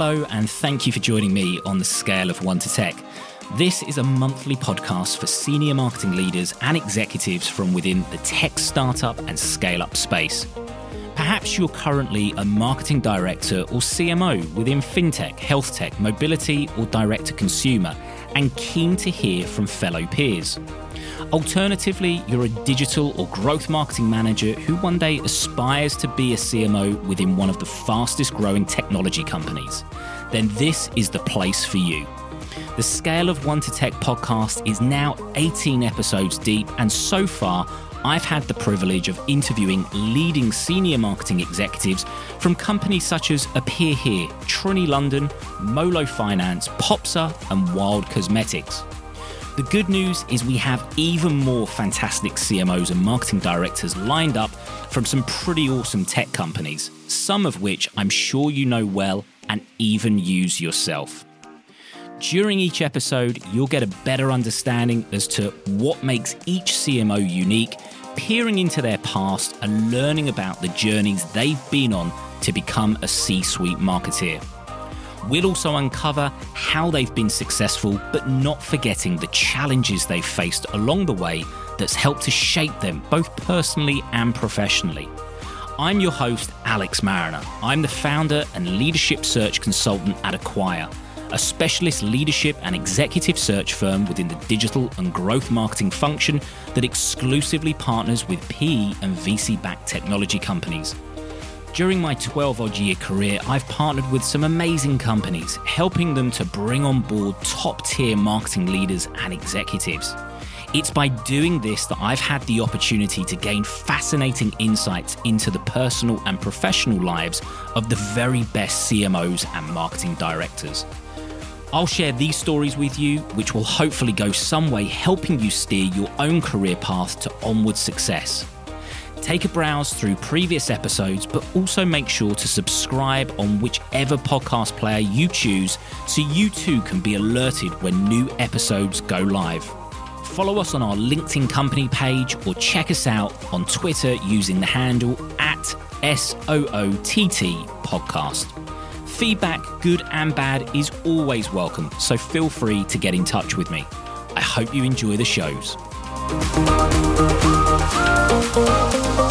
Hello, and thank you for joining me on the Scale of One to Tech. This is a monthly podcast for senior marketing leaders and executives from within the tech startup and scale up space. Perhaps you're currently a marketing director or CMO within fintech, health tech, mobility, or direct to consumer, and keen to hear from fellow peers. Alternatively, you're a digital or growth marketing manager who one day aspires to be a CMO within one of the fastest growing technology companies. Then this is the place for you. The Scale of One to Tech podcast is now 18 episodes deep, and so far, I've had the privilege of interviewing leading senior marketing executives from companies such as Appear Here, Trinny London, Molo Finance, Popsa, and Wild Cosmetics. The good news is we have even more fantastic CMOs and marketing directors lined up from some pretty awesome tech companies, some of which I'm sure you know well and even use yourself. During each episode, you'll get a better understanding as to what makes each CMO unique, peering into their past and learning about the journeys they've been on to become a C suite marketeer. We'll also uncover how they've been successful, but not forgetting the challenges they've faced along the way that's helped to shape them both personally and professionally. I'm your host, Alex Mariner. I'm the founder and leadership search consultant at Acquire, a specialist leadership and executive search firm within the digital and growth marketing function that exclusively partners with PE and VC backed technology companies. During my 12 odd year career, I've partnered with some amazing companies, helping them to bring on board top tier marketing leaders and executives. It's by doing this that I've had the opportunity to gain fascinating insights into the personal and professional lives of the very best CMOs and marketing directors. I'll share these stories with you, which will hopefully go some way helping you steer your own career path to onward success. Take a browse through previous episodes, but also make sure to subscribe on whichever podcast player you choose so you too can be alerted when new episodes go live. Follow us on our LinkedIn company page or check us out on Twitter using the handle at SOOTT podcast. Feedback, good and bad, is always welcome, so feel free to get in touch with me. I hope you enjoy the shows. Thank you.